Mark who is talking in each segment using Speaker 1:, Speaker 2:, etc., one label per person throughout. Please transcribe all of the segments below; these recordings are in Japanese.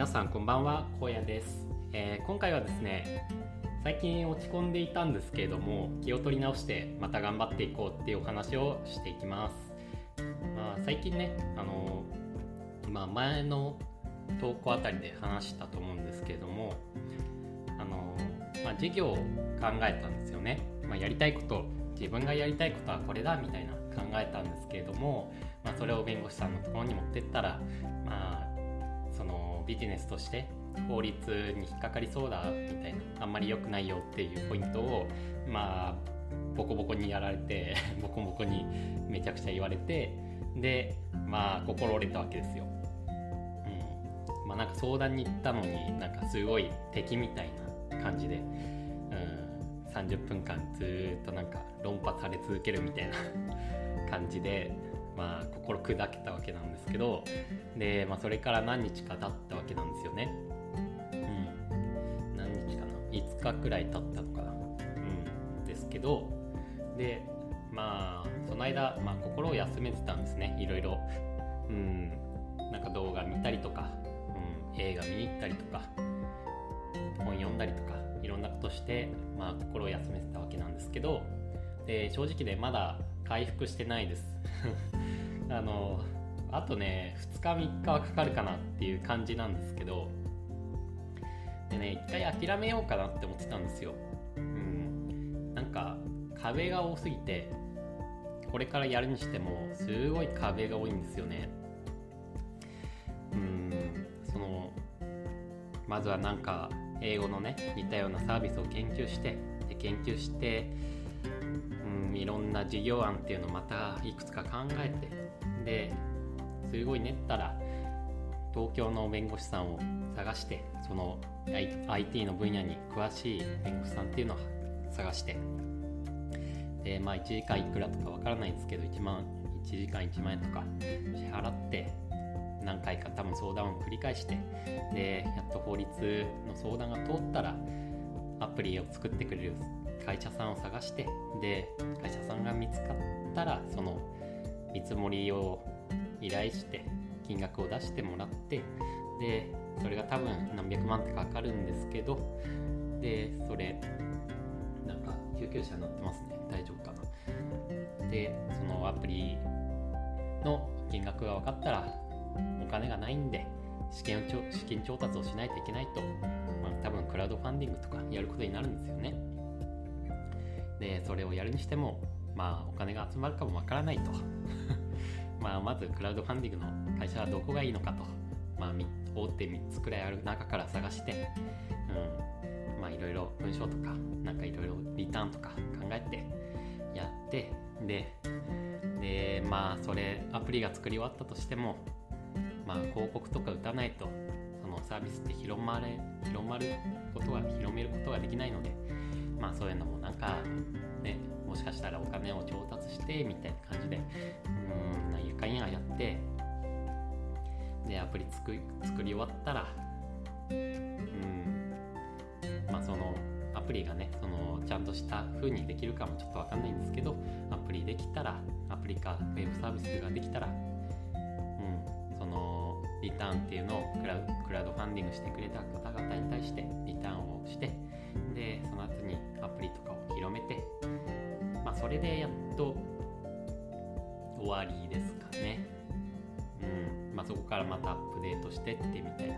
Speaker 1: 皆さんこんばんは荒野です、えー、今回はですね最近落ち込んでいたんですけれども気を取り直してまた頑張っていこうっていうお話をしていきます、まあ、最近ねあのまあ、前の投稿あたりで話したと思うんですけれどもあの、まあ、授業を考えたんですよね、まあ、やりたいこと自分がやりたいことはこれだみたいな考えたんですけれども、まあ、それを弁護士さんのところに持ってったらビジネスとして法律に引っかかりそうだみたいなあんまり良くないよっていうポイントをまあボコボコにやられて ボコボコにめちゃくちゃ言われてでまあ心折れたわけですよ。うんまあ、なんか相談に行ったのになんかすごい敵みたいな感じで、うん、30分間ずっとなんか論破され続けるみたいな 感じでまあ、心砕けたわけなんですけどで、まあ、それから何日か経ったわけなんですよね。うん、何日かな？5日くらい経ったのかな。うん、ですけどでまあその間、まあ、心を休めてたんですねいろいろ。うん、なんか動画見たりとか、うん、映画見に行ったりとか本読んだりとかいろんなことして、まあ、心を休めてたわけなんですけどで正直でまだ回復してないです。あのあとね2日3日はかかるかなっていう感じなんですけどでね一回諦めようかなって思ってたんですよ。うん。なんか壁が多すぎてこれからやるにしてもすごい壁が多いんですよね。うん。そのまずはなんか英語のね似たようなサービスを研究してで研究して、いろんな事業案っていうのをまたいくつか考えてですごい練ったら東京の弁護士さんを探してその IT の分野に詳しい弁護士さんっていうのを探して。でまあ1時間いくらとかわからないんですけど1万1時間1万円とか支払って何回か多分相談を繰り返してでやっと法律の相談が通ったらアプリを作ってくれる会社さんを探してで会社さんが見つかったらその見積もりを依頼して金額を出してもらってでそれが多分何百万ってかかるんですけどでそれなんか救急車になってますね。大丈夫かな。でそのアプリの金額が分かったらお金がないんで資金資金調達をしないといけないと、まあ、多分クラウドファンディングとかやることになるんですよね。でそれをやるにしてもまあお金が集まるかもわからないと。まあまずクラウドファンディングの会社はどこがいいのかと。まあ大手3つくらいある中から探して。うん。まあいろいろ文章とかなんかいろいろリターンとか考えてやってででまあそれアプリが作り終わったとしてもまあ広告とか打たないとそのサービスって広まれ広まることが広めることができないのでまあそういうのもなんかねもしかしたらお金を調達してみたいな感じでうんなんやかんややってでアプリ作作り終わったらうんまあそのアプリがねそのちゃんとした風にできるかもちょっとわかんないんですけどアプリできたらアプリかウェブサービスができたらうんそのリターンっていうのをクラウドファンディングしてくれた方々に対してリターンをしてでその後にれでやっと終わりですかね。うん。まあそこからまたアップデートしてってみたいな。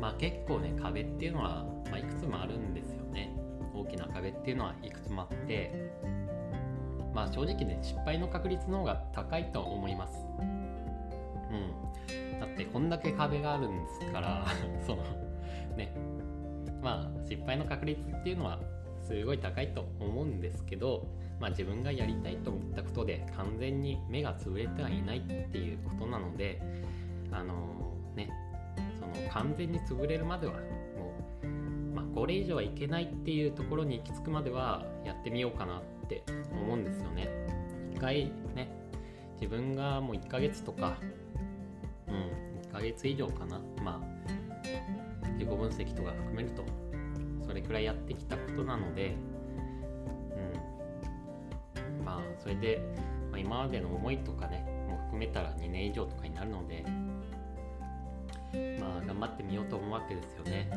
Speaker 1: まあ結構ね壁っていうのは、まあ、いくつもあるんですよね。大きな壁っていうのはいくつもあって。まあ正直ね失敗の確率の方が高いと思います。うん。だってこんだけ壁があるんですから そのね。まあ失敗の確率っていうのはすごい高いと思うんですけど、まあ、自分がやりたいと思ったことで完全に目が潰れてはいないっていうことなのであのー、ねその完全に潰れるまではもう、まあ、これ以上はいけないっていうところに行き着くまではやってみようかなって思うんですよね。一回ね自分がもう1ヶ月とかうん1ヶ月以上かな。まあ自己分析とか含めるとそれくらいやってきたことなので、うん、まあそれで、まあ、今までの思いとかねも含めたら2年以上とかになるのでまあ頑張ってみようと思うわけですよね。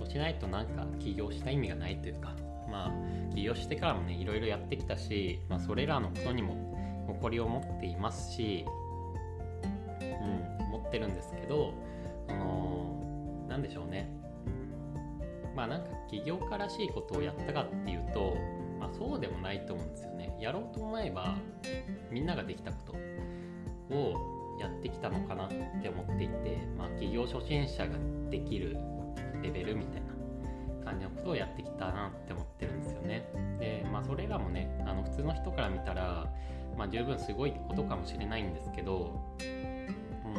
Speaker 1: そうしないとなんか起業した意味がないというかまあ起業してからもねいろいろやってきたし、まあ、それらのことにも誇りを持っていますしうん思ってるんですけどその何でしょうね。まあなんか起業家らしいことをやったかっていうと、まあ、そうでもないと思うんですよね。やろうと思えばみんなができたことをやってきたのかなって思っていて、まあ、起業初心者ができるレベルみたいな感じのことをやってきたなって思ってるんですよね。でまあそれらもねあの普通の人から見たら、まあ、十分すごいことかもしれないんですけど、うん、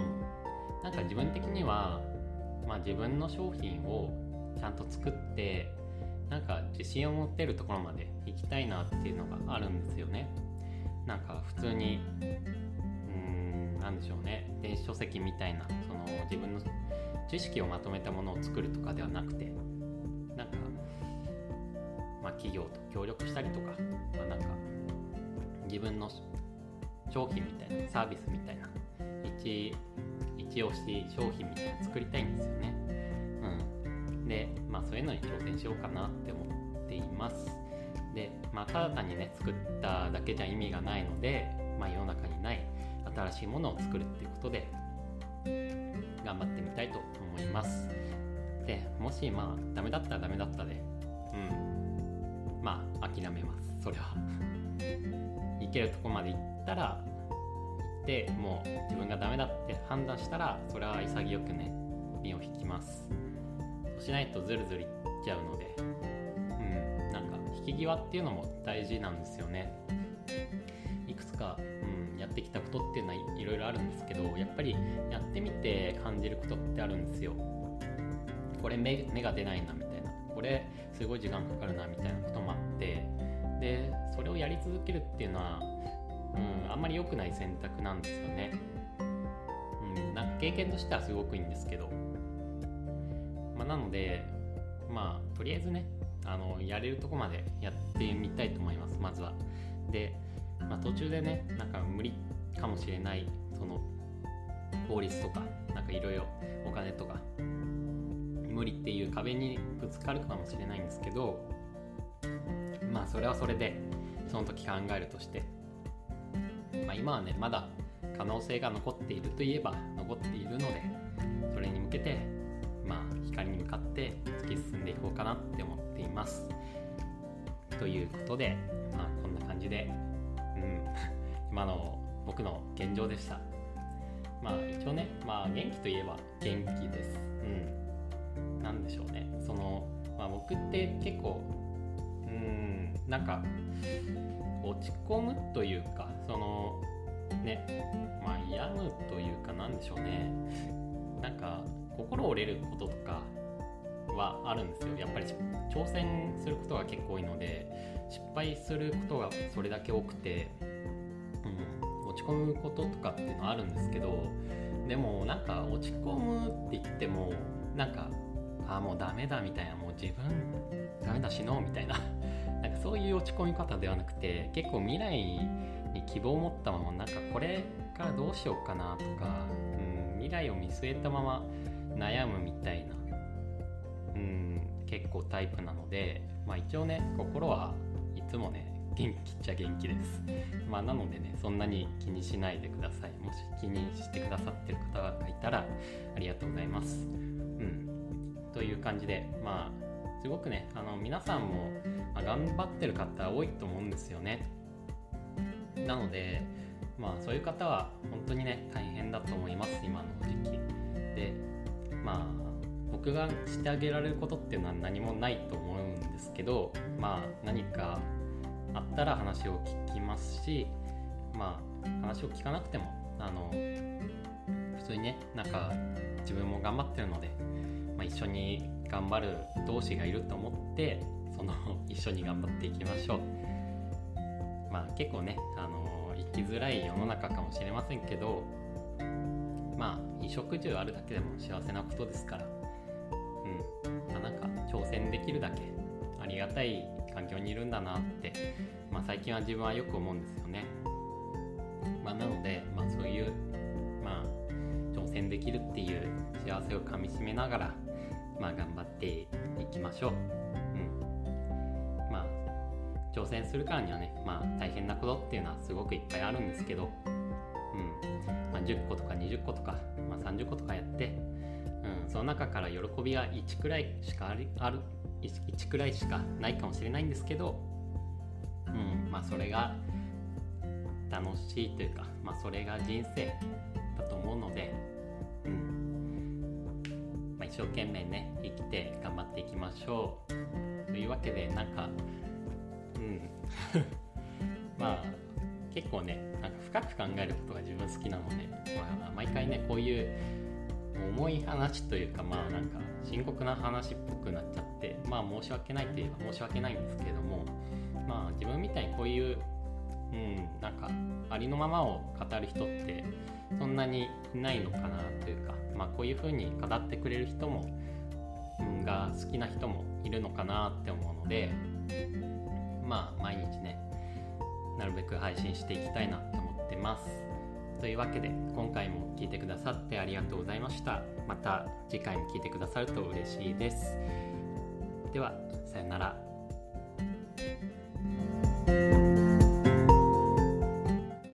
Speaker 1: なんか自分的には、まあ、自分の商品をちゃんと作ってなんか自信を持ってるところまで行きたいなっていうのがあるんですよね。なんか普通にうーん何でしょうね。電子書籍みたいなその自分の知識をまとめたものを作るとかではなくてなんかまあ企業と協力したりとか、まあ、なんか自分の商品みたいなサービスみたいな一一押し商品みたいな作りたいんですよね。で、まあ、そういうのに挑戦しようかなって思っています。で、まあ、ただ単にね作っただけじゃ意味がないので、まあ、世の中にない新しいものを作るっていうことで頑張ってみたいと思います。でもしまあダメだったらダメだったでうん。まあ諦めます。それは。いけるとこまで行ったら行ってもう自分がダメだって判断したらそれは潔くね身を引きます。しないとズルズルいっちゃうのでうん。なんか引き際っていうのも大事なんですよね。いくつか、うん、やってきたことっていうのはいろいろあるんですけどやっぱりやってみて感じることってあるんですよ。これ目目が出ないなみたいな。これすごい時間かかるなみたいなこともあって。でそれをやり続けるっていうのは、うん、あんまり良くない選択なんですよね、うん、なんか経験としてはすごくいいんですけどまあ、なのでまあとりあえずねあのやれるとこまでやってみたいと思いますまずは。で、まあ、途中でねなんか無理かもしれないその法律とかなんかいろいろお金とか無理っていう壁にぶつかるかもしれないんですけどまあそれはそれでその時考えるとして、まあ、今はねまだ可能性が残っているといえば残っているのでそれに向けて、光に向かって突き進んでいこうかなって思っています。ということで、まあ、こんな感じで、うん、今の僕の現状でした。まあ一応ね、まあ元気といえば元気です。うん。なでしょうね。その、まあ僕って結構、うん、なんか、落ち込むというか、その、ね、まあ病むというかなんでしょうね。なんか、心折れることとかはあるんですよ。やっぱり挑戦することが結構多いので失敗することがそれだけ多くて、うん、落ち込むこととかっていうのはあるんですけどでもなんか落ち込むって言ってもなんかああもうダメだみたいなもう自分ダメだ死のうみたいな なんかそういう落ち込み方ではなくて結構未来に希望を持ったままなんかこれからどうしようかなとか、うん、未来を見据えたまま悩むみたいな。うん結構タイプなのでまあ一応ね心はいつもね元気っちゃ元気です。まあなのでねそんなに気にしないでください。もし気にしてくださってる方がいたらありがとうございます。うん。という感じでまあすごくねあの皆さんも、ま、頑張ってる方多いと思うんですよね。なのでまあそういう方は本当にね大変だと思います今の時期。でまあ僕がしてあげられることっていうのは何もないと思うんですけどまあ何かあったら話を聞きますしまあ話を聞かなくてもあの普通にねなんか自分も頑張ってるので、まあ、一緒に頑張る同士がいると思ってその 一緒に頑張っていきましょう。まあ結構ねあの生きづらい世の中かもしれませんけどまあ衣食住あるだけでも幸せなことですから。うん。まあなんか挑戦できるだけありがたい環境にいるんだなって、まあ、最近は自分はよく思うんですよね、まあ、なので、まあ、そういう、まあ、挑戦できるっていう幸せをかみしめながら、まあ、頑張っていきましょう。うん、まあ挑戦するからにはね、まあ、大変なことっていうのはすごくいっぱいあるんですけど、あ、10個とか20個とか、まあ、30個とかやって、うん、その中から喜びが1くらいしかあるある 1, 1くらいしかないかもしれないんですけど、うんまあ、それが楽しいというか、まあ、それが人生だと思うので、うんまあ、一生懸命ね生きて頑張っていきましょう。というわけでなんかうん。まあ結構ねなんか深く考えることが自分好きなので、まあ、毎回ねこういう重い話というかまあなんか深刻な話っぽくなっちゃってまあ申し訳ないといえば申し訳ないんですけれどもまあ自分みたいにこういううんなんかありのままを語る人ってそんなにいないのかなというかまあこういう風に語ってくれる人も、うん、が好きな人もいるのかなって思うのでまあ毎日ねなるべく配信していきたいなと思ってます。というわけで今回も聞いてくださってありがとうございました。また次回も聞いてくださると嬉しいです。ではさよなら。